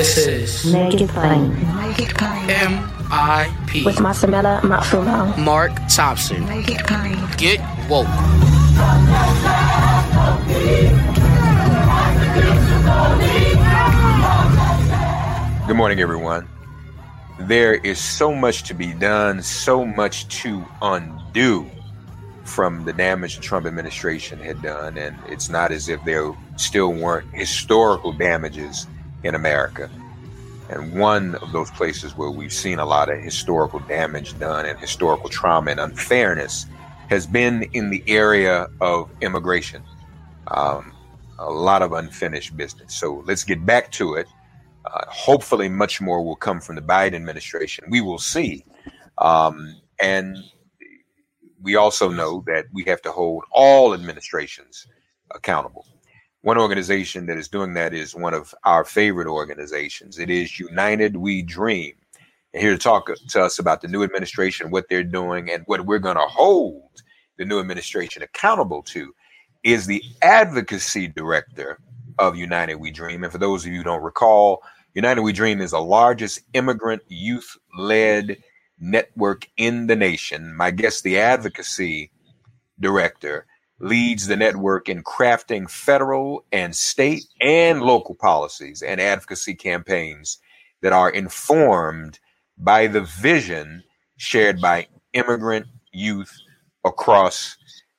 This is Make It Plain. Naked Plane. M.I.P. With Masamela Matfumo. Mark Thompson. Make It Plain. Get woke. Good morning, everyone. There is so much to be done, so much to undo from the damage the Trump administration had done. And it's not as if there still weren't historical damages in America. And one of those places where we've seen a lot of historical damage done and historical trauma and unfairness has been in the area of immigration. Um, a lot of unfinished business. So let's get back to it. Uh, hopefully, much more will come from the Biden administration. We will see. Um, and we also know that we have to hold all administrations accountable. One organization that is doing that is one of our favorite organizations. It is United We Dream. And here to talk to us about the new administration, what they're doing, and what we're going to hold the new administration accountable to is the advocacy director of United We Dream. And for those of you who don't recall, United We Dream is the largest immigrant youth led network in the nation. My guest, the advocacy director, leads the network in crafting federal and state and local policies and advocacy campaigns that are informed by the vision shared by immigrant youth across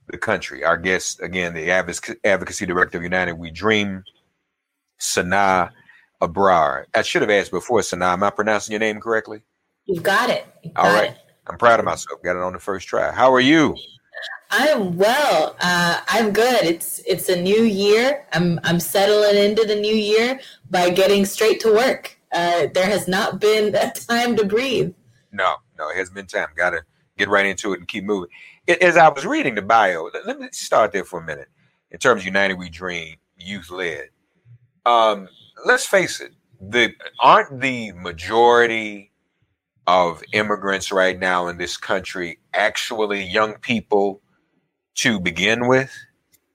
the country. Our guest, again, the advocacy director of United We Dream, Sanaa Abrar. I should have asked before, Sanaa. Am I pronouncing your name correctly? You've got it. You've got All right. It. I'm proud of myself. Got it on the first try. How are you? I'm well. Uh, I'm good. It's it's a new year. I'm I'm settling into the new year by getting straight to work. Uh, there has not been a time to breathe. No, no, it has been time. Got to get right into it and keep moving. It, as I was reading the bio, let me start there for a minute. In terms of United We Dream, youth led. Um, let's face it, the aren't the majority of immigrants right now in this country actually young people to begin with?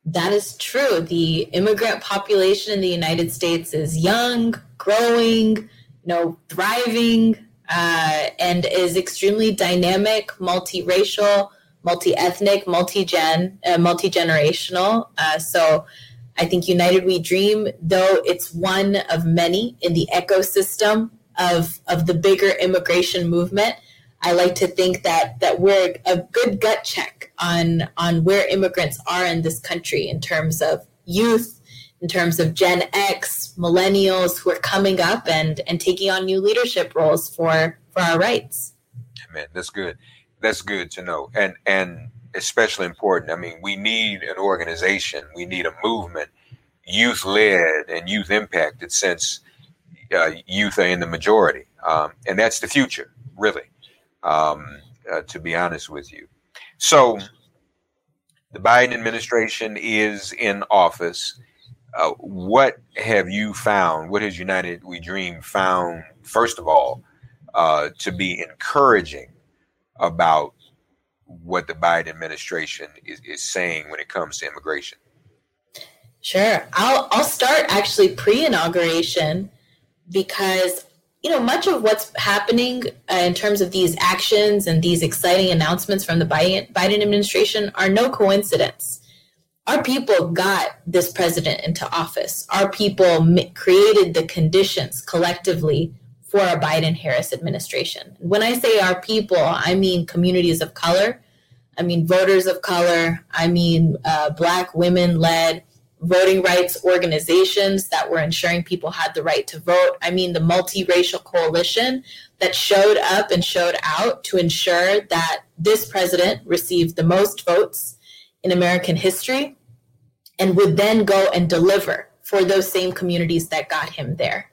That is true. The immigrant population in the United States is young, growing, you know, thriving, uh, and is extremely dynamic, multiracial, multi-ethnic, multi-gen, uh, multi-generational. Uh, so I think United We Dream, though it's one of many in the ecosystem of, of the bigger immigration movement, I like to think that that we're a good gut check on on where immigrants are in this country in terms of youth, in terms of Gen X, millennials who are coming up and and taking on new leadership roles for for our rights. Man, that's good. That's good to know. And and especially important. I mean, we need an organization, we need a movement, youth led and youth impacted, since uh, youth are in the majority, um, and that's the future, really um, uh, to be honest with you. So the Biden administration is in office. Uh, what have you found? What has United We Dream found, first of all, uh, to be encouraging about what the Biden administration is, is saying when it comes to immigration? Sure. I'll, I'll start actually pre inauguration because you know, much of what's happening uh, in terms of these actions and these exciting announcements from the Biden, Biden administration are no coincidence. Our people got this president into office. Our people created the conditions collectively for a Biden Harris administration. When I say our people, I mean communities of color, I mean voters of color, I mean uh, Black women led voting rights organizations that were ensuring people had the right to vote. I mean, the multiracial coalition that showed up and showed out to ensure that this president received the most votes in American history and would then go and deliver for those same communities that got him there.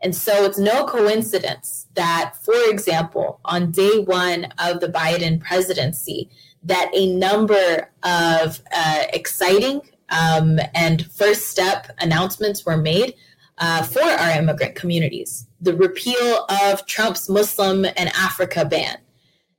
And so it's no coincidence that, for example, on day one of the Biden presidency, that a number of uh, exciting um, and first step announcements were made uh, for our immigrant communities. The repeal of Trump's Muslim and Africa ban,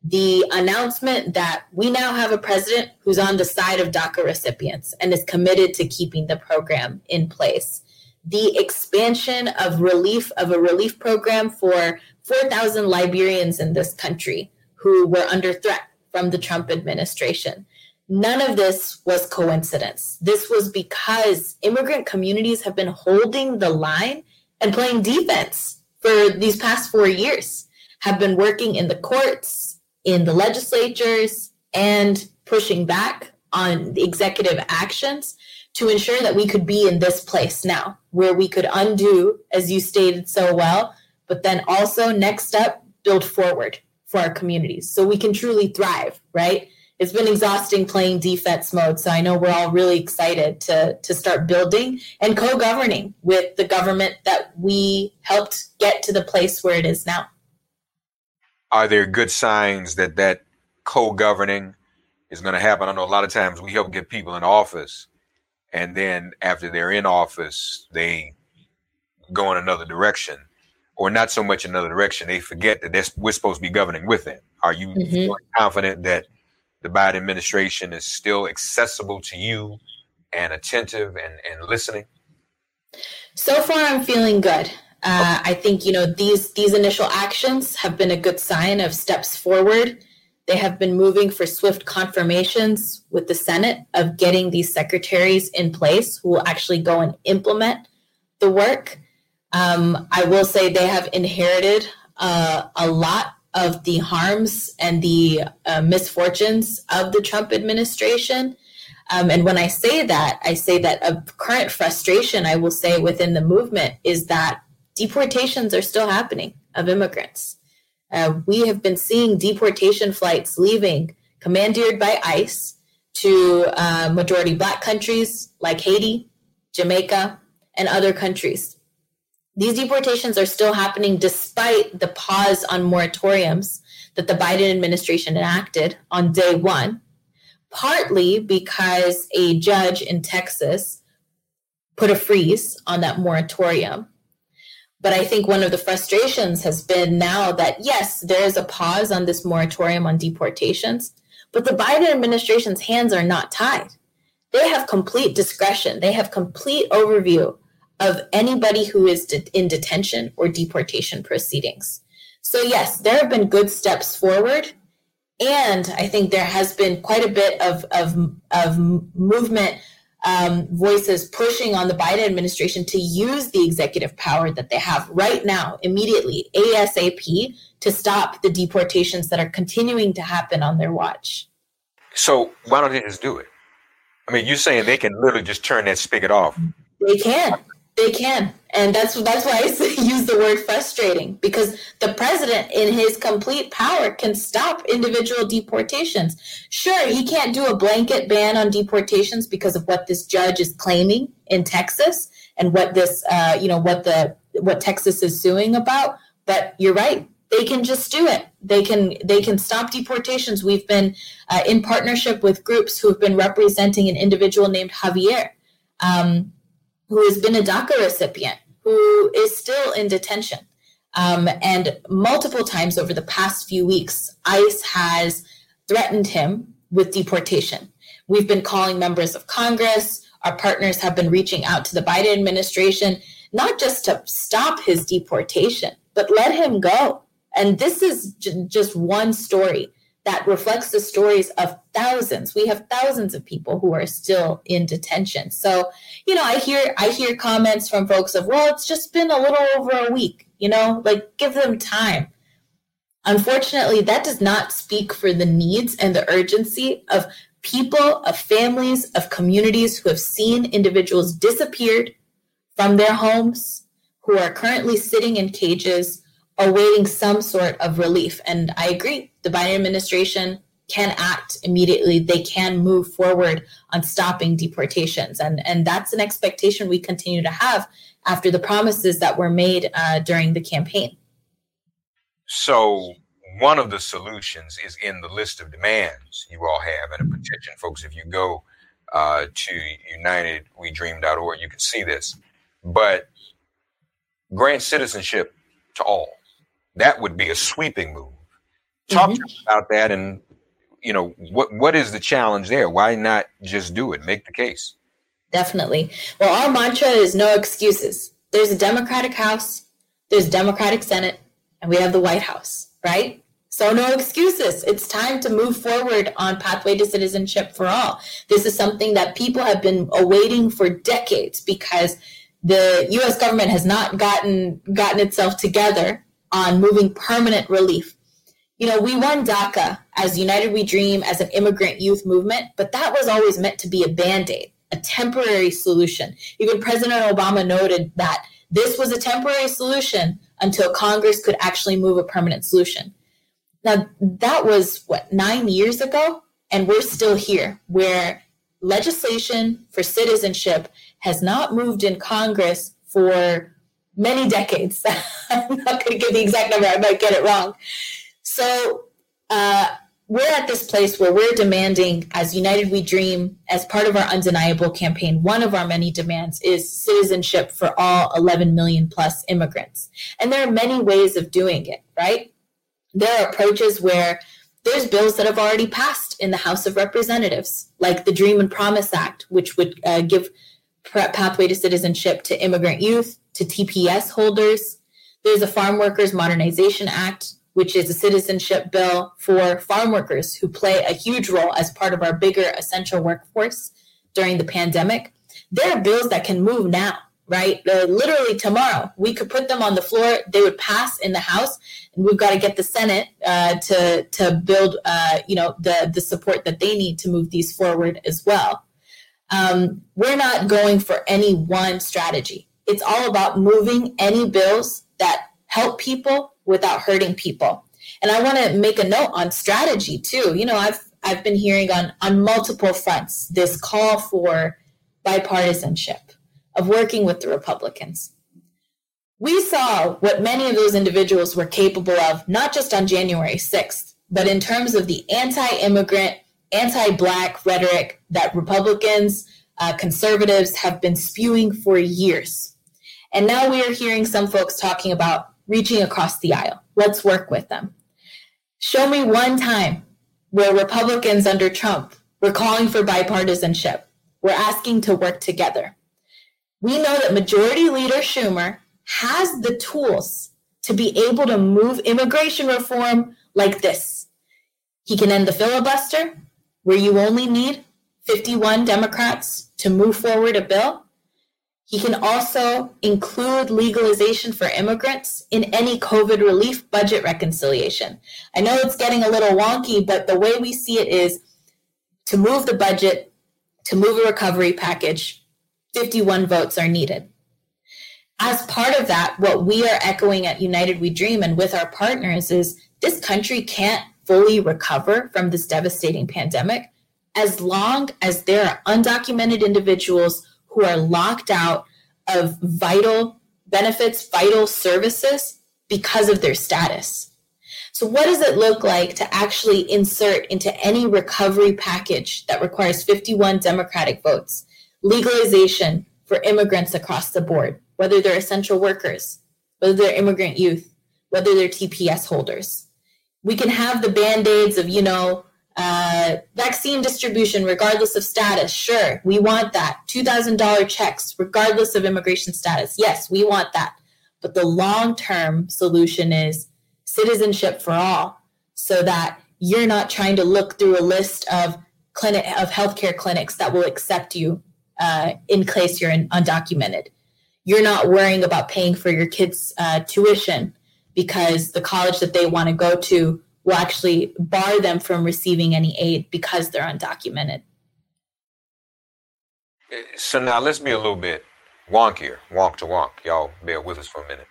the announcement that we now have a president who's on the side of DACA recipients and is committed to keeping the program in place. The expansion of relief of a relief program for 4,000 Liberians in this country who were under threat from the Trump administration. None of this was coincidence. This was because immigrant communities have been holding the line and playing defense for these past four years, have been working in the courts, in the legislatures, and pushing back on the executive actions to ensure that we could be in this place now, where we could undo, as you stated so well, but then also next up, build forward for our communities so we can truly thrive, right? It's been exhausting playing defense mode. So I know we're all really excited to to start building and co-governing with the government that we helped get to the place where it is now. Are there good signs that that co-governing is going to happen? I know a lot of times we help get people in office, and then after they're in office, they go in another direction, or not so much another direction. They forget that we're supposed to be governing with them. Are you mm-hmm. confident that? The Biden administration is still accessible to you and attentive and, and listening? So far, I'm feeling good. Uh, I think you know these these initial actions have been a good sign of steps forward. They have been moving for swift confirmations with the Senate of getting these secretaries in place who will actually go and implement the work. Um, I will say they have inherited uh, a lot of the harms and the uh, misfortunes of the Trump administration. Um, and when I say that, I say that a current frustration, I will say, within the movement is that deportations are still happening of immigrants. Uh, we have been seeing deportation flights leaving, commandeered by ICE, to uh, majority black countries like Haiti, Jamaica, and other countries. These deportations are still happening despite the pause on moratoriums that the Biden administration enacted on day one, partly because a judge in Texas put a freeze on that moratorium. But I think one of the frustrations has been now that, yes, there is a pause on this moratorium on deportations, but the Biden administration's hands are not tied. They have complete discretion, they have complete overview of anybody who is de- in detention or deportation proceedings. So, yes, there have been good steps forward. And I think there has been quite a bit of, of, of movement um, voices pushing on the Biden administration to use the executive power that they have right now, immediately, ASAP, to stop the deportations that are continuing to happen on their watch. So, why don't they just do it? I mean, you're saying they can literally just turn that spigot off. They can. They can. And that's that's why I use the word frustrating because the president in his complete power can stop individual deportations. Sure, he can't do a blanket ban on deportations because of what this judge is claiming in Texas and what this uh, you know what the what Texas is suing about, but you're right. they can just do it. They can they can stop deportations. We've been uh, in partnership with groups who have been representing an individual named Javier, um, who has been a DACA recipient, who is still in detention. Um, and multiple times over the past few weeks, ICE has threatened him with deportation. We've been calling members of Congress. Our partners have been reaching out to the Biden administration, not just to stop his deportation, but let him go. And this is j- just one story that reflects the stories of thousands. We have thousands of people who are still in detention. So, you know, I hear I hear comments from folks of, well, it's just been a little over a week, you know, like give them time. Unfortunately, that does not speak for the needs and the urgency of people, of families, of communities who have seen individuals disappeared from their homes, who are currently sitting in cages awaiting some sort of relief. And I agree, the Biden administration can act immediately. They can move forward on stopping deportations. And, and that's an expectation we continue to have after the promises that were made uh, during the campaign. So, one of the solutions is in the list of demands you all have and a petition, folks. If you go uh, to unitedwedream.org, you can see this. But grant citizenship to all. That would be a sweeping move. Talk mm-hmm. about that and you know what what is the challenge there? Why not just do it? Make the case. Definitely. Well, our mantra is no excuses. There's a Democratic House, there's Democratic Senate, and we have the White House, right? So no excuses. It's time to move forward on pathway to citizenship for all. This is something that people have been awaiting for decades because the US government has not gotten gotten itself together on moving permanent relief. You know, we won DACA as United We Dream as an immigrant youth movement, but that was always meant to be a band aid, a temporary solution. Even President Obama noted that this was a temporary solution until Congress could actually move a permanent solution. Now, that was what, nine years ago? And we're still here where legislation for citizenship has not moved in Congress for many decades. I'm not going to give the exact number, I might get it wrong. So uh, we're at this place where we're demanding, as United We Dream, as part of our undeniable campaign, one of our many demands is citizenship for all 11 million plus immigrants. And there are many ways of doing it, right? There are approaches where there's bills that have already passed in the House of Representatives, like the Dream and Promise Act, which would uh, give pathway to citizenship to immigrant youth, to TPS holders. There's a Farm Workers Modernization Act, which is a citizenship bill for farm workers who play a huge role as part of our bigger essential workforce during the pandemic. There are bills that can move now, right? Uh, literally tomorrow, we could put them on the floor. They would pass in the House, and we've got to get the Senate uh, to to build, uh, you know, the the support that they need to move these forward as well. Um, we're not going for any one strategy. It's all about moving any bills that help people without hurting people. And I want to make a note on strategy too. You know, I've I've been hearing on on multiple fronts this call for bipartisanship of working with the Republicans. We saw what many of those individuals were capable of, not just on January 6th, but in terms of the anti immigrant anti black rhetoric that Republicans, uh, conservatives have been spewing for years. And now we are hearing some folks talking about reaching across the aisle. Let's work with them. Show me one time where Republicans under Trump were calling for bipartisanship. We're asking to work together. We know that Majority Leader Schumer has the tools to be able to move immigration reform like this. He can end the filibuster where you only need 51 Democrats to move forward a bill. He can also include legalization for immigrants in any COVID relief budget reconciliation. I know it's getting a little wonky, but the way we see it is to move the budget, to move a recovery package, 51 votes are needed. As part of that, what we are echoing at United We Dream and with our partners is this country can't fully recover from this devastating pandemic as long as there are undocumented individuals who are locked out of vital benefits, vital services because of their status. So, what does it look like to actually insert into any recovery package that requires 51 Democratic votes legalization for immigrants across the board, whether they're essential workers, whether they're immigrant youth, whether they're TPS holders? We can have the band aids of, you know, uh, vaccine distribution, regardless of status. Sure, we want that. $2,000 checks, regardless of immigration status. Yes, we want that. But the long term solution is citizenship for all so that you're not trying to look through a list of clinic of healthcare clinics that will accept you uh, in case you're undocumented. You're not worrying about paying for your kids' uh, tuition because the college that they want to go to will actually bar them from receiving any aid because they're undocumented. So now let's be a little bit wonkier, wonk to wonk. Y'all bear with us for a minute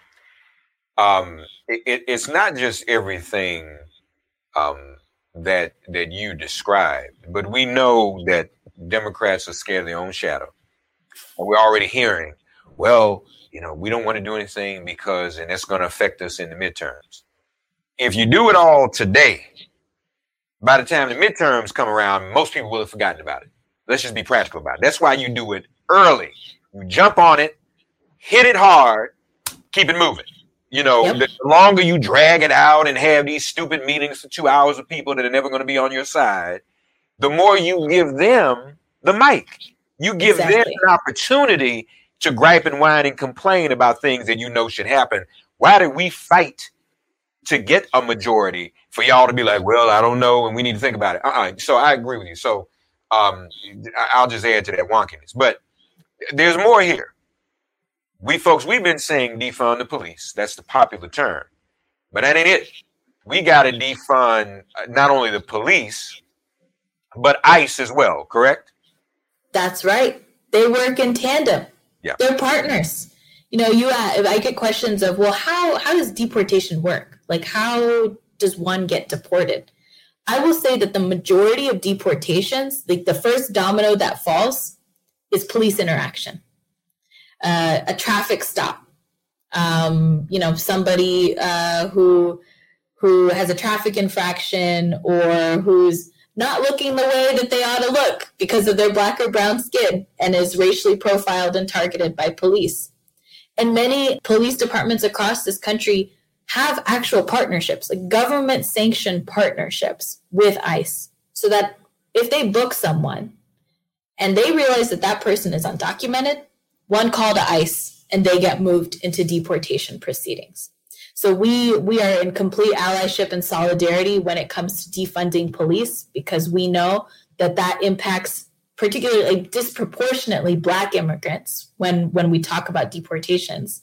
um, it, it's not just everything um, that that you described, but we know that Democrats are scared of their own shadow. And we're already hearing, well, you know, we don't want to do anything because, and that's going to affect us in the midterms. If you do it all today, by the time the midterms come around, most people will have forgotten about it. Let's just be practical about it. That's why you do it early. You jump on it, hit it hard, keep it moving. You know, yep. the longer you drag it out and have these stupid meetings for two hours with people that are never going to be on your side, the more you give them the mic. You give exactly. them an opportunity to gripe and whine and complain about things that you know should happen. Why did we fight to get a majority for y'all to be like, well, I don't know, and we need to think about it? Uh-uh. So I agree with you. So um, I'll just add to that wonkiness. But there's more here we folks, we've been saying defund the police. That's the popular term. But that ain't it. We got to defund uh, not only the police, but ICE as well, correct? That's right. They work in tandem. Yeah. They're partners. You know, you uh, I get questions of, well, how how does deportation work? Like how does one get deported? I will say that the majority of deportations, like the first domino that falls is police interaction uh, a traffic stop. Um, you know, somebody uh, who who has a traffic infraction or who's not looking the way that they ought to look because of their black or brown skin and is racially profiled and targeted by police. And many police departments across this country have actual partnerships, like government sanctioned partnerships with ICE, so that if they book someone and they realize that that person is undocumented, one call to ICE and they get moved into deportation proceedings. So we we are in complete allyship and solidarity when it comes to defunding police because we know that that impacts particularly disproportionately black immigrants when when we talk about deportations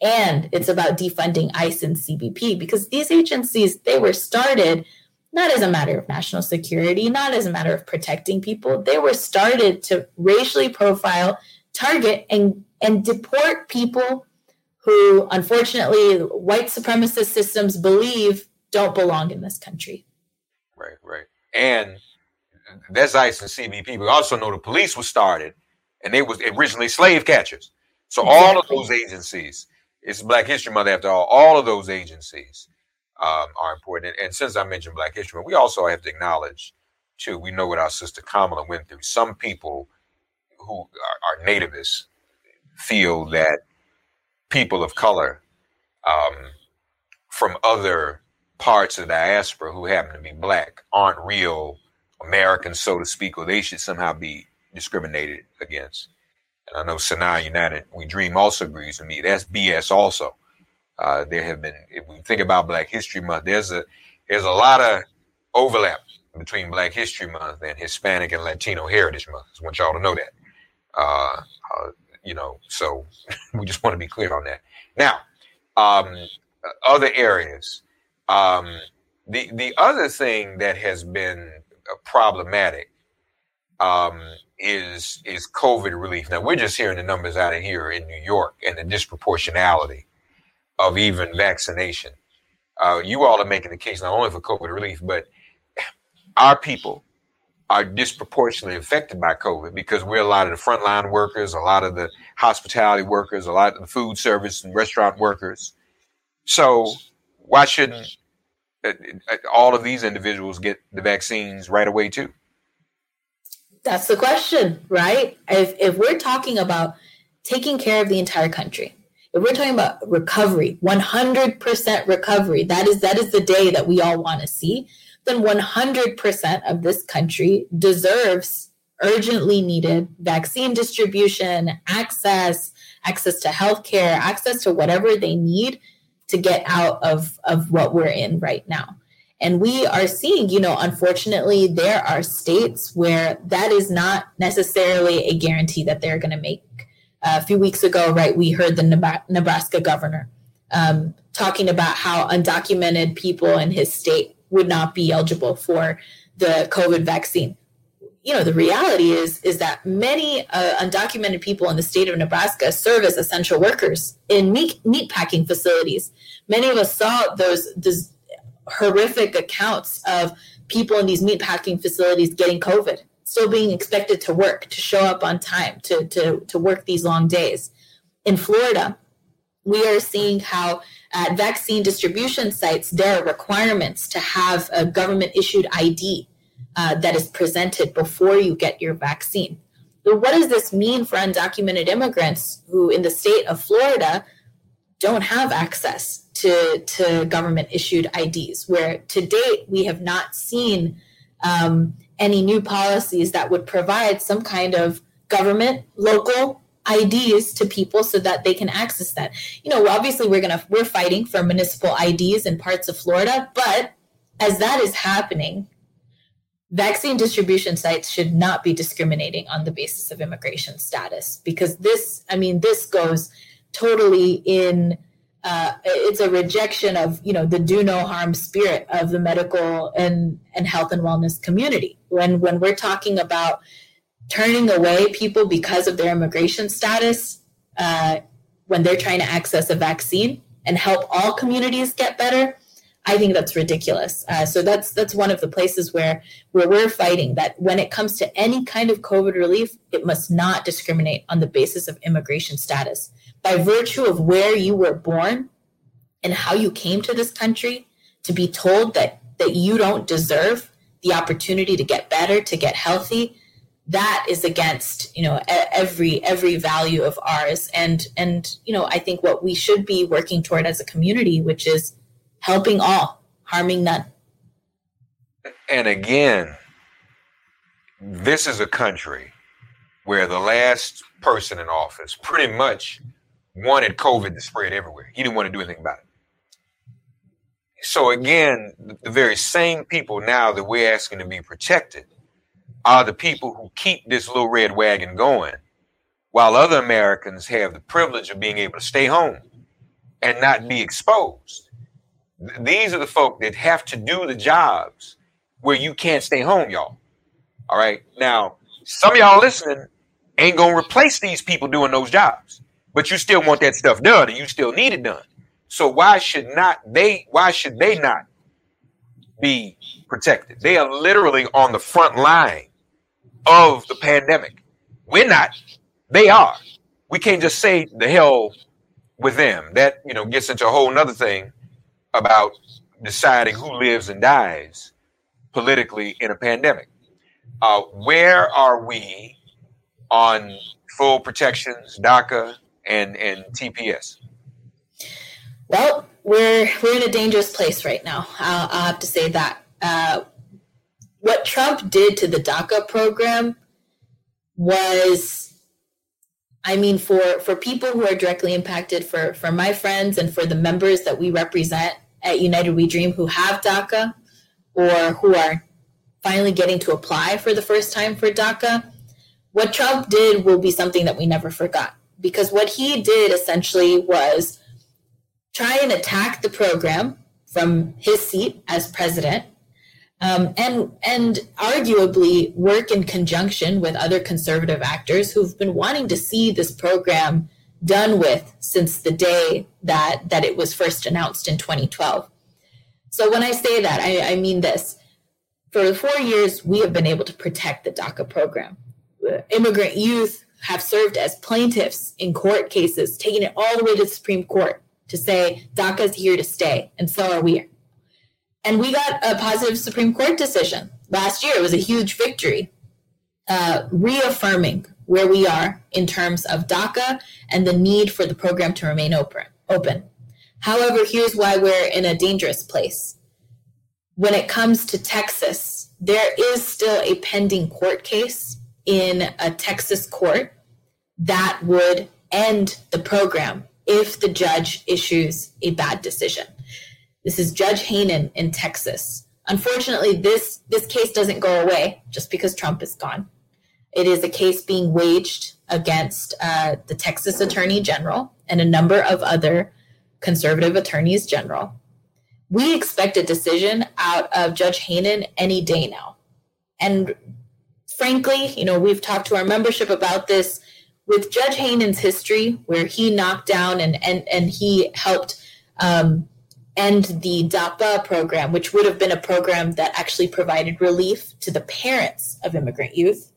and it's about defunding ICE and CBP because these agencies they were started not as a matter of national security, not as a matter of protecting people. They were started to racially profile target and and deport people who unfortunately white supremacist systems believe don't belong in this country. Right, right. And that's ICE and CBP. We also know the police was started and they was originally slave catchers. So exactly. all of those agencies, it's Black History Month after all, all of those agencies um, are important. And, and since I mentioned Black History Month, we also have to acknowledge too, we know what our sister Kamala went through. Some people who are, are nativists feel that people of color um, from other parts of the diaspora who happen to be black aren't real Americans, so to speak, or they should somehow be discriminated against. And I know Sanaa United, We Dream also agrees with me. That's BS also. Uh, there have been, if we think about Black History Month, there's a there's a lot of overlap between Black History Month and Hispanic and Latino Heritage Month. I just want y'all to know that. Uh, uh, you know, so we just want to be clear on that. Now, um, other areas. Um, the the other thing that has been uh, problematic um, is is COVID relief. Now we're just hearing the numbers out of here in New York and the disproportionality of even vaccination. Uh, you all are making the case not only for COVID relief, but our people are disproportionately affected by COVID because we're a lot of the frontline workers, a lot of the hospitality workers, a lot of the food service and restaurant workers. So why shouldn't uh, uh, all of these individuals get the vaccines right away too? That's the question, right? If if we're talking about taking care of the entire country, if we're talking about recovery, 100% recovery, that is that is the day that we all want to see, then 100% of this country deserves urgently needed vaccine distribution, access, access to healthcare, access to whatever they need to get out of, of what we're in right now. And we are seeing, you know, unfortunately, there are states where that is not necessarily a guarantee that they're going to make. Uh, a few weeks ago, right, we heard the Nebraska governor um, talking about how undocumented people in his state would not be eligible for the COVID vaccine you know the reality is is that many uh, undocumented people in the state of Nebraska serve as essential workers in meat meat packing facilities. Many of us saw those those horrific accounts of people in these meat packing facilities getting COVID, still being expected to work, to show up on time, to to to work these long days. In Florida, we are seeing how at vaccine distribution sites there are requirements to have a government issued ID uh, that is presented before you get your vaccine. But what does this mean for undocumented immigrants who, in the state of Florida, don't have access to, to government issued IDs? Where to date, we have not seen um, any new policies that would provide some kind of government, local IDs to people so that they can access that. You know, obviously we're gonna we're fighting for municipal IDs in parts of Florida, but as that is happening, vaccine distribution sites should not be discriminating on the basis of immigration status because this i mean this goes totally in uh, it's a rejection of you know the do no harm spirit of the medical and and health and wellness community when when we're talking about turning away people because of their immigration status uh, when they're trying to access a vaccine and help all communities get better I think that's ridiculous. Uh, so that's that's one of the places where where we're fighting that when it comes to any kind of COVID relief, it must not discriminate on the basis of immigration status. By virtue of where you were born and how you came to this country, to be told that that you don't deserve the opportunity to get better, to get healthy, that is against you know every every value of ours. And and you know I think what we should be working toward as a community, which is helping all, harming none. And again, this is a country where the last person in office pretty much wanted COVID to spread everywhere. He didn't want to do anything about it. So again, the very same people now that we're asking to be protected are the people who keep this little red wagon going, while other Americans have the privilege of being able to stay home and not be exposed. These are the folk that have to do the jobs where you can't stay home, y'all. All right. Now, some of y'all listening ain't gonna replace these people doing those jobs, but you still want that stuff done and you still need it done. So why should not they why should they not be protected? They are literally on the front line of the pandemic. We're not, they are. We can't just say the hell with them. That you know gets into a whole nother thing about deciding who lives and dies politically in a pandemic. Uh, where are we on full protections, DACA, and, and TPS? Well, we're we're in a dangerous place right now. I'll, I'll have to say that. Uh, what Trump did to the DACA program was I mean, for for people who are directly impacted, for for my friends and for the members that we represent, at United We Dream who have DACA or who are finally getting to apply for the first time for DACA, what Trump did will be something that we never forgot. Because what he did essentially was try and attack the program from his seat as president um, and and arguably work in conjunction with other conservative actors who've been wanting to see this program done with since the day that that it was first announced in 2012. So when I say that, I, I mean this. For four years, we have been able to protect the DACA program. Immigrant youth have served as plaintiffs in court cases, taking it all the way to the Supreme Court to say DACA is here to stay, and so are we. And we got a positive Supreme Court decision last year. It was a huge victory, uh, reaffirming where we are in terms of DACA and the need for the program to remain open. open. However, here's why we're in a dangerous place. When it comes to Texas, there is still a pending court case in a Texas court that would end the program if the judge issues a bad decision. This is Judge Hanen in Texas. Unfortunately, this, this case doesn't go away just because Trump is gone. It is a case being waged against uh, the Texas Attorney General and a number of other conservative attorneys general. We expect a decision out of Judge Hanen any day now. And frankly, you know, we've talked to our membership about this with Judge Hanen's history, where he knocked down and and and he helped um, end the DAPA program, which would have been a program that actually provided relief to the parents of immigrant youth.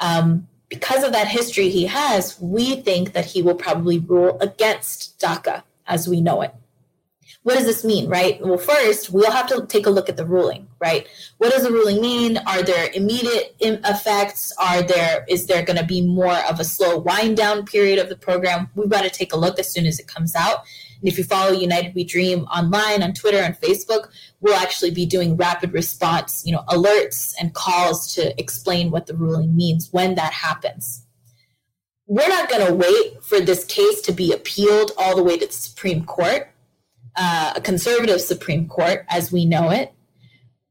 Um, because of that history he has, we think that he will probably rule against DACA as we know it. What does this mean, right? Well, first, we'll have to take a look at the ruling, right? What does the ruling mean? Are there immediate effects? Are there is there going to be more of a slow wind down period of the program? We've got to take a look as soon as it comes out. And if you follow United We Dream online on Twitter and Facebook, we'll actually be doing rapid response, you know, alerts and calls to explain what the ruling means when that happens. We're not going to wait for this case to be appealed all the way to the Supreme Court, uh, a conservative Supreme Court as we know it.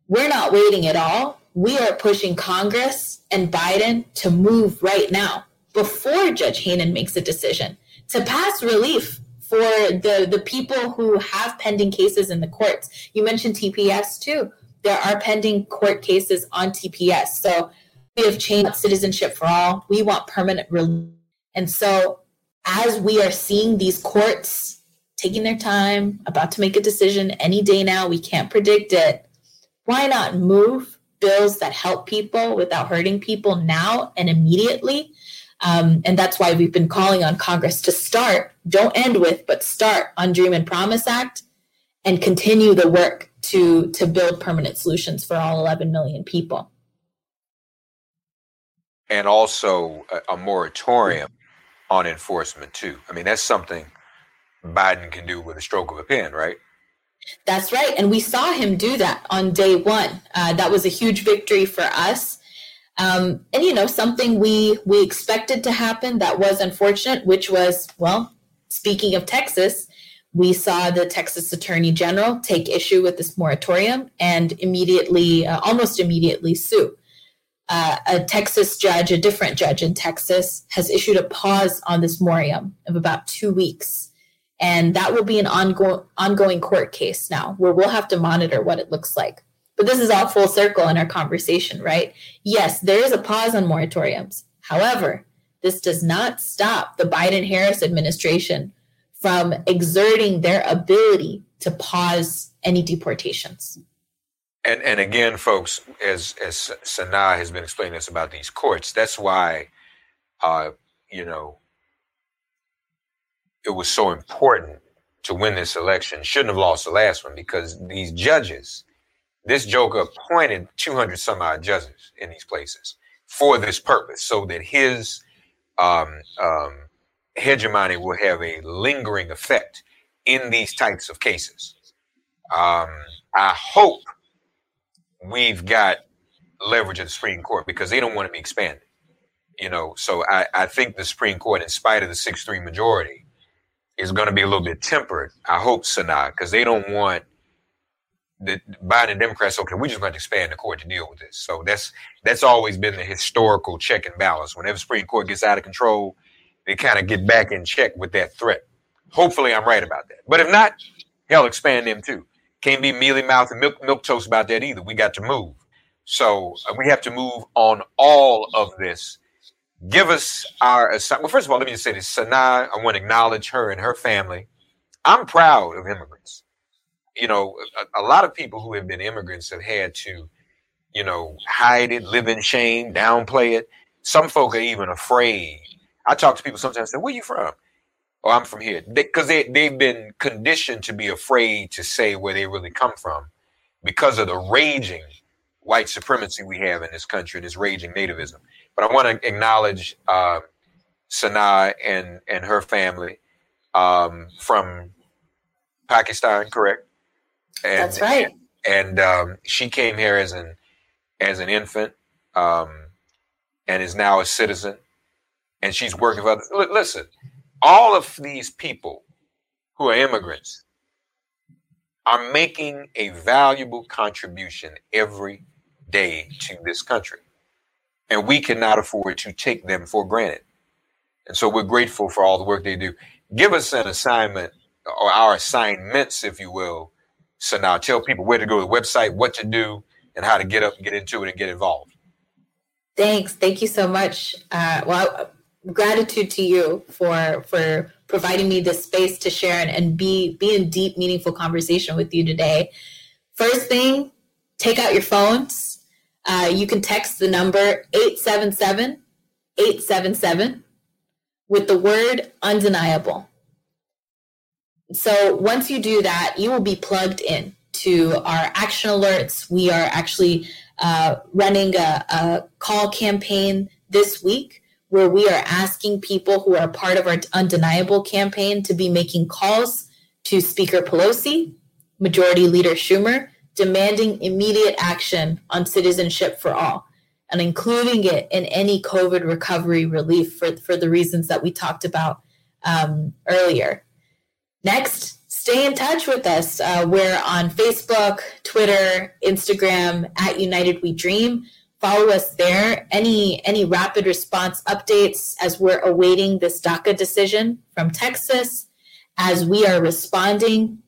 We're not waiting at all. We are pushing Congress and Biden to move right now before Judge Hanen makes a decision to pass relief for the, the people who have pending cases in the courts. You mentioned TPS too. There are pending court cases on TPS. So we have changed citizenship for all. We want permanent relief. And so as we are seeing these courts taking their time, about to make a decision any day now, we can't predict it. Why not move bills that help people without hurting people now and immediately? Um, and that's why we've been calling on Congress to start, don't end with, but start on Dream and Promise Act and continue the work to, to build permanent solutions for all 11 million people. And also a, a moratorium on enforcement, too. I mean, that's something Biden can do with a stroke of a pen, right? That's right. And we saw him do that on day one. Uh, that was a huge victory for us. Um, and you know something we we expected to happen that was unfortunate, which was well, speaking of Texas, we saw the Texas Attorney General take issue with this moratorium and immediately, uh, almost immediately, sue. Uh, a Texas judge, a different judge in Texas, has issued a pause on this moratorium of about two weeks. And that will be an ongoing ongoing court case now, where we'll have to monitor what it looks like. But this is all full circle in our conversation, right? Yes, there is a pause on moratoriums. However, this does not stop the Biden Harris administration from exerting their ability to pause any deportations. And and again, folks, as as Sanaa has been explaining us about these courts, that's why, uh, you know, it was so important to win this election. Shouldn't have lost the last one because these judges this Joker appointed 200 some odd judges in these places for this purpose, so that his um, um, hegemony will have a lingering effect in these types of cases. Um, I hope we've got leverage at the Supreme Court because they don't want to be expanded. You know, so I, I think the Supreme Court, in spite of the 6 3 majority, is going to be a little bit tempered. I hope, Sanaa, because they don't want the Biden Democrats, okay, we're just going to expand the court to deal with this. So that's that's always been the historical check and balance. Whenever Supreme Court gets out of control, they kind of get back in check with that threat. Hopefully, I'm right about that. But if not, hell, expand them too. Can't be mealy mouth and milk milk toast about that either. We got to move. So uh, we have to move on all of this. Give us our assignment. Well, first of all, let me just say this: Sanaa, I want to acknowledge her and her family. I'm proud of immigrants you know, a, a, lot of people who have been immigrants have had to, you know, hide it, live in shame, downplay it. Some folk are even afraid. I talk to people sometimes. And say, "Where you from?" "Oh, I'm from here," because they, they they've been conditioned to be afraid to say where they really come from, because of the raging white supremacy we have in this country, this raging nativism. But I want to acknowledge uh, Sanaa and and her family um, from Pakistan, correct? And, That's right. And, and um, she came here as an as an infant, um, and is now a citizen, and she's working for others. Listen, all of these people who are immigrants are making a valuable contribution every day to this country. And we cannot afford to take them for granted. And so we're grateful for all the work they do. Give us an assignment or our assignments, if you will. So now tell people where to go to the website, what to do, and how to get up, and get into it, and get involved. Thanks. Thank you so much. Uh, well, gratitude to you for for providing me this space to share and, and be be in deep, meaningful conversation with you today. First thing, take out your phones. Uh, you can text the number 877 877 with the word undeniable. So once you do that, you will be plugged in to our action alerts. We are actually uh, running a, a call campaign this week where we are asking people who are part of our undeniable campaign to be making calls to Speaker Pelosi, Majority Leader Schumer, demanding immediate action on citizenship for all and including it in any COVID recovery relief for, for the reasons that we talked about um, earlier. Next, stay in touch with us. Uh, we're on Facebook, Twitter, Instagram at United We Dream follow us there. Any any rapid response updates as we're awaiting this DACA decision from Texas, as we are responding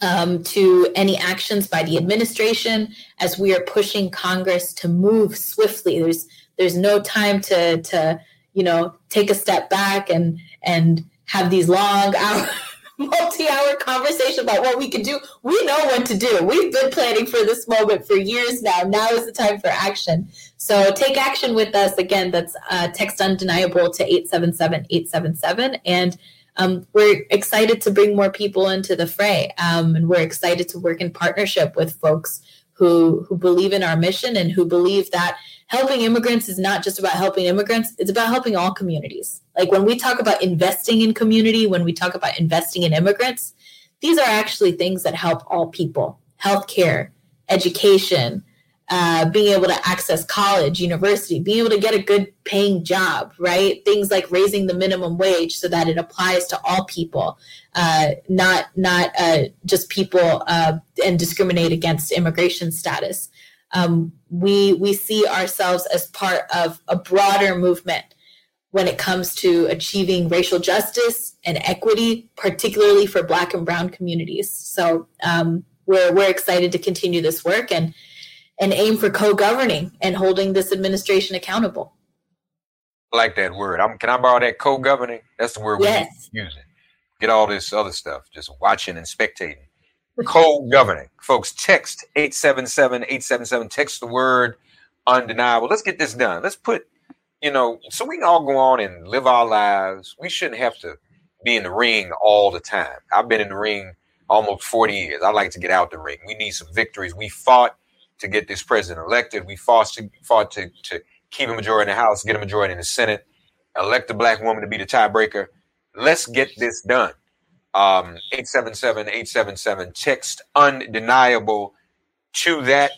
um, to any actions by the administration, as we are pushing Congress to move swiftly. There's there's no time to to you know take a step back and and have these long hours multi-hour conversation about what we can do. We know what to do. We've been planning for this moment for years now. Now is the time for action. So take action with us. Again, that's uh, text undeniable to 877-877. And um, we're excited to bring more people into the fray. Um, and we're excited to work in partnership with folks who who believe in our mission and who believe that helping immigrants is not just about helping immigrants, it's about helping all communities. Like when we talk about investing in community, when we talk about investing in immigrants, these are actually things that help all people healthcare, education, uh, being able to access college, university, being able to get a good paying job, right? Things like raising the minimum wage so that it applies to all people, uh, not not uh, just people uh, and discriminate against immigration status. Um, we we see ourselves as part of a broader movement when it comes to achieving racial justice and equity, particularly for Black and Brown communities. So um, we're we're excited to continue this work and and aim for co-governing and holding this administration accountable. I like that word. I'm, can I borrow that co-governing? That's the word yes. we're using. Get all this other stuff, just watching and spectating. Co-governing. Folks, text 877-877. Text the word undeniable. Let's get this done. Let's put, you know, so we can all go on and live our lives. We shouldn't have to be in the ring all the time. I've been in the ring almost 40 years. I like to get out the ring. We need some victories. We fought to get this president elected. We fought to fought to, to keep a majority in the House, get a majority in the Senate, elect a black woman to be the tiebreaker. Let's get this done. Um, 877-877 text undeniable to that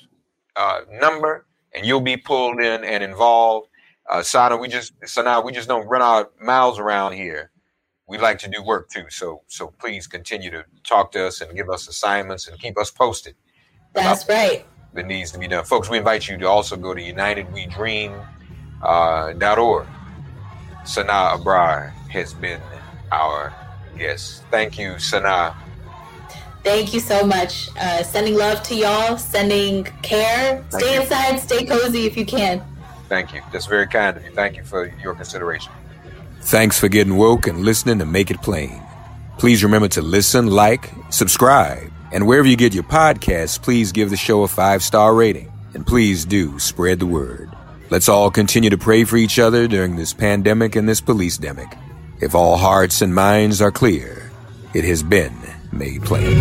uh, number and you'll be pulled in and involved. Uh, Sanaa, we just so now we just don't run our mouths around here. We like to do work too. So so please continue to talk to us and give us assignments and keep us posted. That's right that needs to be done. Folks, we invite you to also go to unitedwedream.org. Sanaa Abrar has been our guest. Thank you, Sanaa. Thank you so much. Uh, sending love to y'all, sending care. Thank stay you. inside, stay cozy if you can. Thank you. That's very kind of you. Thank you for your consideration. Thanks for getting woke and listening to Make It Plain. Please remember to listen, like, subscribe and wherever you get your podcasts, please give the show a five star rating. And please do spread the word. Let's all continue to pray for each other during this pandemic and this police demic. If all hearts and minds are clear, it has been made plain.